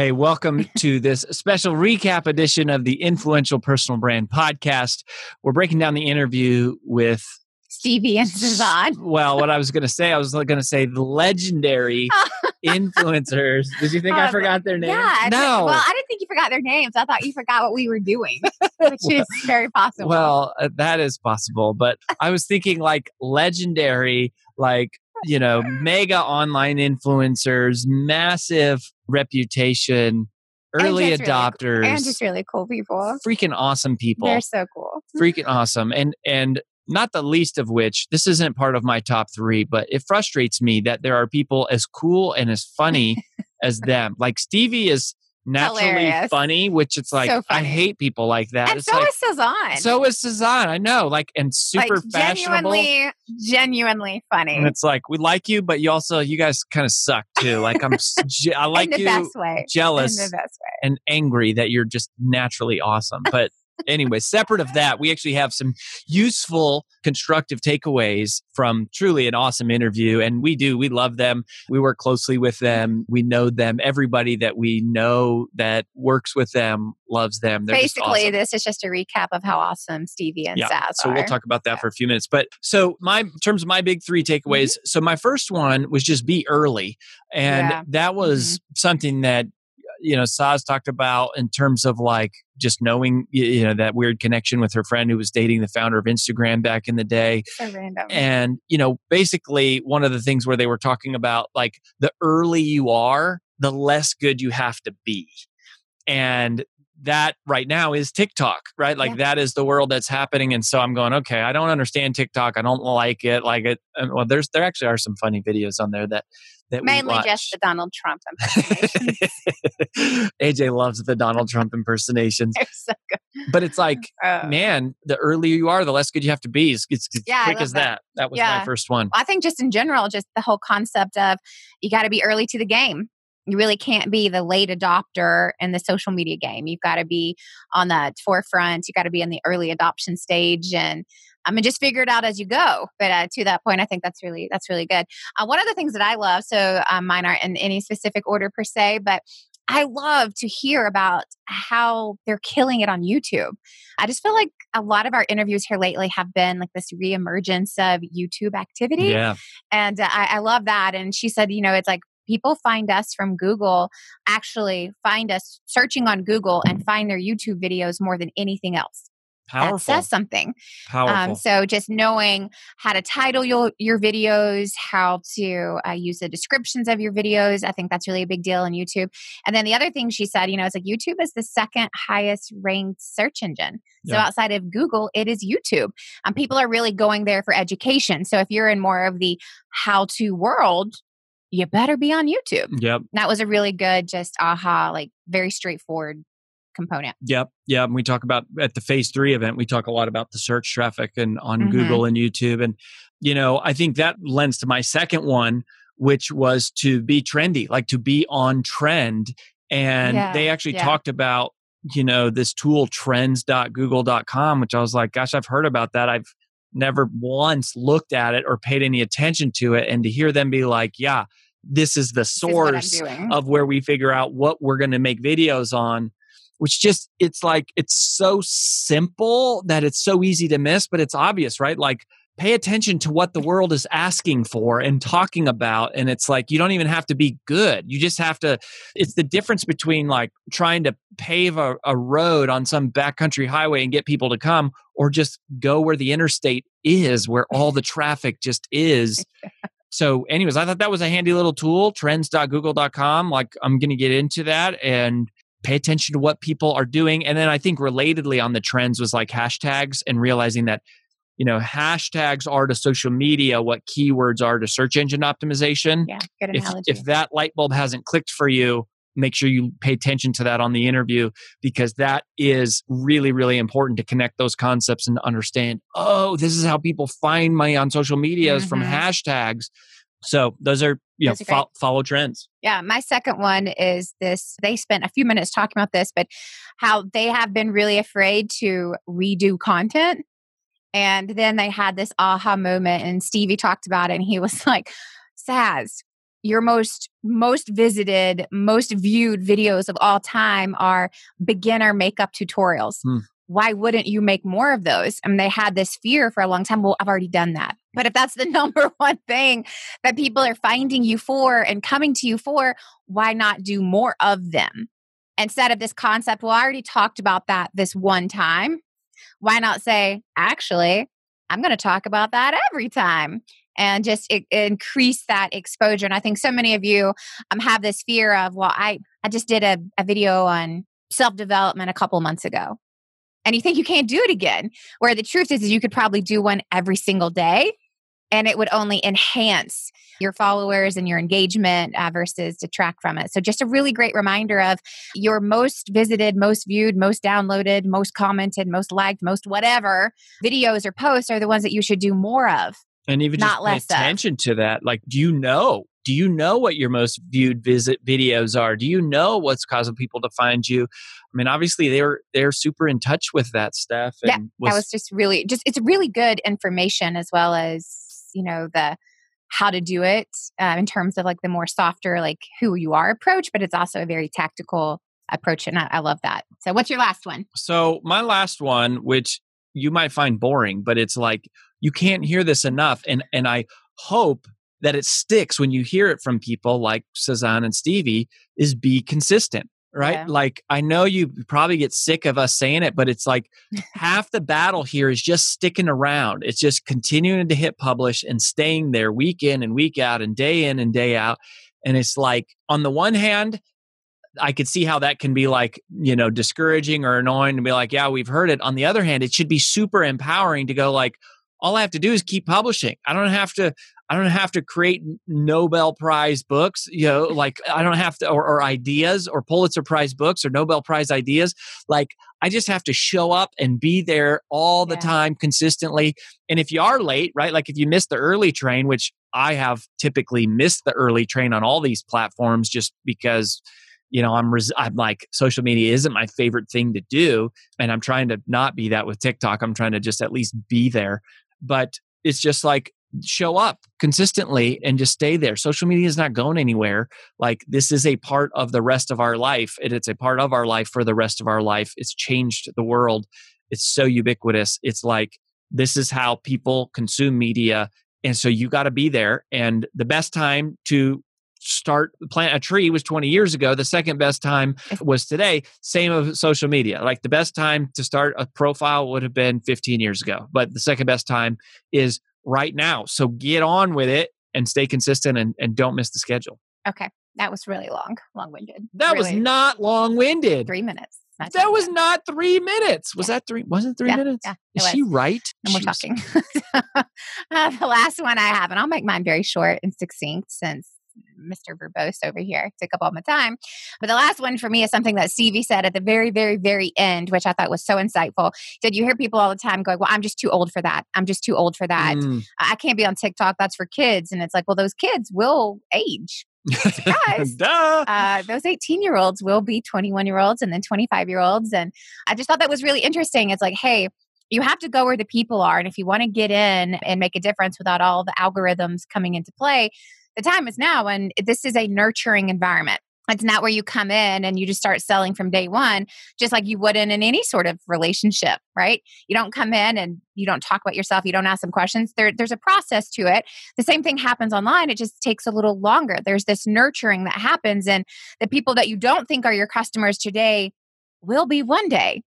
Hey, welcome to this special recap edition of the Influential Personal Brand Podcast. We're breaking down the interview with Stevie and Sazan. Well, what I was going to say, I was going to say the legendary influencers. Did you think I forgot their names? Yeah. No. Well, I didn't think you forgot their names. I thought you forgot what we were doing, which is very possible. Well, uh, that is possible. But I was thinking like legendary, like you know, mega online influencers, massive reputation, early And really adopters, cool- and just really cool people. freaking awesome people. They're so cool. freaking awesome. And and not the least of which, this isn't part of my top three, but it frustrates me that there are people as cool and as funny as them. Like Stevie is naturally Hilarious. funny, which it's like So I hate people like that. And it's so like is Sazan. so is Sazan. I know, like and super like fashionable. genuinely, genuinely funny. And it's like we like you, but you also you guys kind of suck too. Like I'm, je- I like in the you, best way. jealous In the best way. and angry that you're just naturally awesome. But anyway, separate of that, we actually have some useful, constructive takeaways from truly an awesome interview. And we do, we love them. We work closely with them. We know them. Everybody that we know that works with them loves them. They're Basically, awesome. this is just a recap of how awesome Stevie and Yeah, Saz so are. we'll talk about that for a few minutes. But so my in terms of my big three mm-hmm. takeaways. So my first one was just be early, and Yeah. that was mm-hmm. something that you know Saz talked about in terms of like just knowing you know that weird connection with her friend who was dating the founder of Instagram back in the day. so random. And, you know, basically one of the things where they were talking about like the early you are, the less good you have to be. And that right now is TikTok, right? Like Yeah. that is the world that's happening. And so I'm going, okay, I don't understand TikTok. I don't like it. Like it. Uh, well, there's, there actually are some funny videos on there that, that Mainly just the Donald Trump impersonations. AJ loves the Donald Trump impersonations, so but it's like, Uh, man, the earlier you are, the less good you have to be. It's, it's, Yeah, quick as that. that. That was my first one. I think just in general, just the whole concept of you got to be early to the game. You really can't be the late adopter in the social media game. You've got to be on the forefront. You got to be in the early adoption stage, and I mean, just figure it out as you go. But uh, to that point, I think that's really that's really good. Uh, one of the things that I love, so um, mine aren't in any specific order per se, but I love to hear about how they're killing it on YouTube. I just feel like a lot of our interviews here lately have been like this reemergence of YouTube activity. Yeah. And uh, I, I love that. And she said, you know, it's like people find us from Google, actually find us searching on Google and find their YouTube videos more than anything else. Powerful. that says something. Um, Powerful. so just knowing how to title your your videos, how to uh, use the descriptions of your videos, I think that's really a big deal in YouTube. And then the other thing she said, you know, it's like YouTube is the second highest ranked search engine. So Yeah. outside of Google, it is YouTube. Um, people are really going there for education. So if you're in more of the how to world, you better be on YouTube. yep. That was a really good, just aha, like very straightforward component. Yep. Yeah. And we talk about at the phase three event, we talk a lot about the search traffic and on Mhm. Google and YouTube. And, you know, I think that lends to my second one, which was to be trendy, like to be on trend. And Yeah, they actually yeah. talked about, you know, this tool trends.google.com, which I was like, gosh, I've heard about that. I've never once looked at it or paid any attention to it. And to hear them be like, yeah, this is the This is source of where we figure out what we're going to make videos on which just it's like it's so simple that it's so easy to miss but it's obvious right? Like pay attention to what the world is asking for and talking about and it's like you don't even have to be good. You just have to it's the difference between like trying to pave a, a road on some backcountry highway and get people to come or just go where the interstate is where all the traffic just is. So anyways i thought that was a handy little tool trends.google.com like i'm to get into that and pay attention to what people are doing and then i think relatedly on the trends was like hashtags and realizing that you know hashtags are to social media what keywords are to search engine optimization Yeah, good if, analogy. if that light bulb hasn't clicked for you make sure you pay attention to that on the interview because that is really really important to connect those concepts and understand oh this is how people find me on social medias from Mhm. hashtags so those are you know are fo- follow trends Yeah, my second one is this. They spent a few minutes talking about this, but how they have been really afraid to redo content. And then they had this aha moment, and Stevie talked about it, and he was like, Saz, your most most visited, most viewed videos of all time are beginner makeup tutorials. Hmm. Why wouldn't you make more of those? And they had this fear for a long time. Well, I've already done that. But if that's the number one thing that people are finding you for and coming to you for, why not do more of them? Instead of this concept, well, I already talked about that this one time. Why not say, actually, I'm going to talk about that every time and just i- increase that exposure. And I think so many of you um, have this fear of, well, I, I just did a, a video on self development a couple months ago. And you think you can't do it again. Where the truth is, is you could probably do one every single day and it would only enhance your followers and your engagement uh, versus detract from it. So, just a really great reminder of your most visited, most viewed, most downloaded, most commented, most liked, most whatever videos or posts are the ones that you should do more of. and even Not just pay less of. attention to that like do you know do you know what your most viewed visit videos are do you know what's causing people to find you i mean obviously they're they're super in touch with that stuff and Yeah, that was just really just it's really good information as well as you know the how to do it uh, in terms of like the more softer like who you are approach but it's also a very tactical approach and I, I love that so what's your last one So my last one, which you might find boring, but it's like you can't hear this enough, and and I hope that it sticks when you hear it from people like Sazan and Stevie. Is be consistent, right? Yeah. Like I know you probably get sick of us saying it, but it's like half the battle here is just sticking around. It's just continuing to hit publish and staying there week in and week out and day in and day out. And it's like on the one hand, I could see how that can be like, you know, discouraging or annoying to be like, yeah, we've heard it. On the other hand, it should be super empowering to go like, all I have to do is keep publishing. I don't have to, I don't have to create Nobel Prize books, you know, like I don't have to, or, or ideas or Pulitzer Prize books or Nobel Prize ideas. Like I just have to show up and be there all the Yeah. time consistently. And if you are late, right, like if you miss the early train, which I have typically missed the early train on all these platforms just because you know i'm res- i'm like social media isn't my favorite thing to do and i'm trying to not be that with tiktok i'm trying to just at least be there but it's just like show up consistently and just stay there. Social media is not going anywhere. Like this is a part of the rest of our life and it's a part of our life for the rest of our life. It's changed the world. It's so ubiquitous. It's like this is how people consume media and so you got to be there. And the best time to start plant a tree was 20 years ago. The second best time was today. Same of social media. Like the best time to start a profile would have been 15 years ago but the second best time is right now so get on with it and stay consistent and, and don't miss the schedule Okay. That was really long, long winded. that was not long-winded three minutes. that two was minutes. not three minutes was Yeah. that three wasn't three Yeah, minutes yeah, is she right And we're was- talking. uh, the last one I have, and I'll make mine very short and succinct since Mr. Verbose over here took up all my time. But the last one for me is something that Stevie said at the very, very, very end, which I thought was so insightful. He said, You hear people all the time going, Well, I'm just too old for that. I'm just too old for that. Mm. I can't be on TikTok. That's for kids. And it's like, Well, those kids will age. Surprise. Duh. uh, those 18 year olds will be 21 year olds and then 25 year olds. And I just thought that was really interesting. It's like, hey, you have to go where the people are. And if you want to get in and make a difference without all the algorithms coming into play, the time is now. And this is a nurturing environment. It's not where you come in and you just start selling from day one, just like you wouldn't in any sort of relationship, right? You don't come in and you don't talk about yourself. You don't ask them questions. There, there's a process to it. The same thing happens online. It just takes a little longer. There's this nurturing that happens. And the people that you don't think are your customers today will be one day.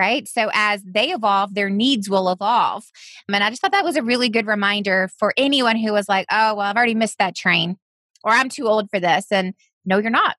Right. So as they evolve, their needs will evolve. And I just thought that was a really good reminder for anyone who was like, oh, well, I've already missed that train or I'm too old for this. And no, you're not.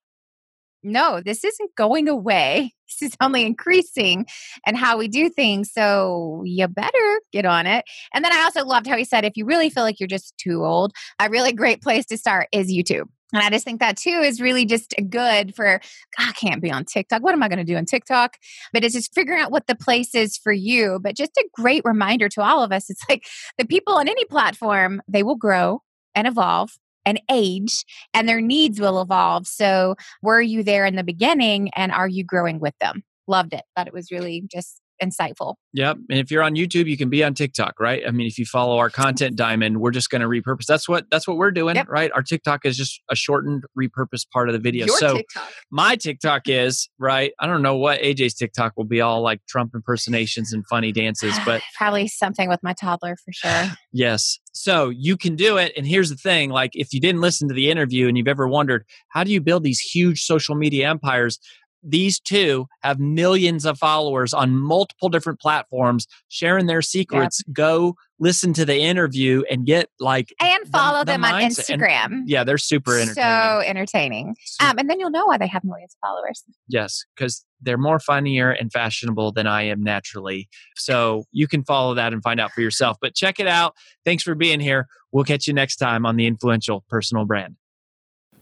No, this isn't going away. This is only increasing and how we do things. So you better get on it. And then I also loved how he said, if you really feel like you're just too old, a really great place to start is YouTube. And I just think that too is really just good for, ah, I can't be on TikTok. What am I going to do on TikTok? But it's just figuring out what the place is for you. But just a great reminder to all of us. It's like the people on any platform, they will grow and evolve and age and their needs will evolve. So were you there in the beginning and are you growing with them? Loved it. Thought it was really just insightful. Yep. And if you're on YouTube, you can be on TikTok, right? I mean, if you follow our content diamond, we're just going to repurpose. That's what that's what we're doing, Yep. right? Our TikTok is just a shortened, repurposed part of the video. Your so TikTok. my TikTok is right. I don't know what AJ's TikTok will be all like Trump impersonations and funny dances, but probably something with my toddler for sure. yes. So you can do it. And here's the thing: like, if you didn't listen to the interview and you've ever wondered how do you build these huge social media empires, these two have millions of followers on multiple different platforms sharing their secrets. Go listen to the interview and get like And follow the them on mindset. And, Instagram. yeah, they're super entertaining. So entertaining. Um, and then you'll know why they have millions of followers. yes, because they're more funnier and fashionable than I am naturally. So you can follow that and find out for yourself. But check it out. Thanks for being here. We'll catch you next time on the Influential Personal Brand.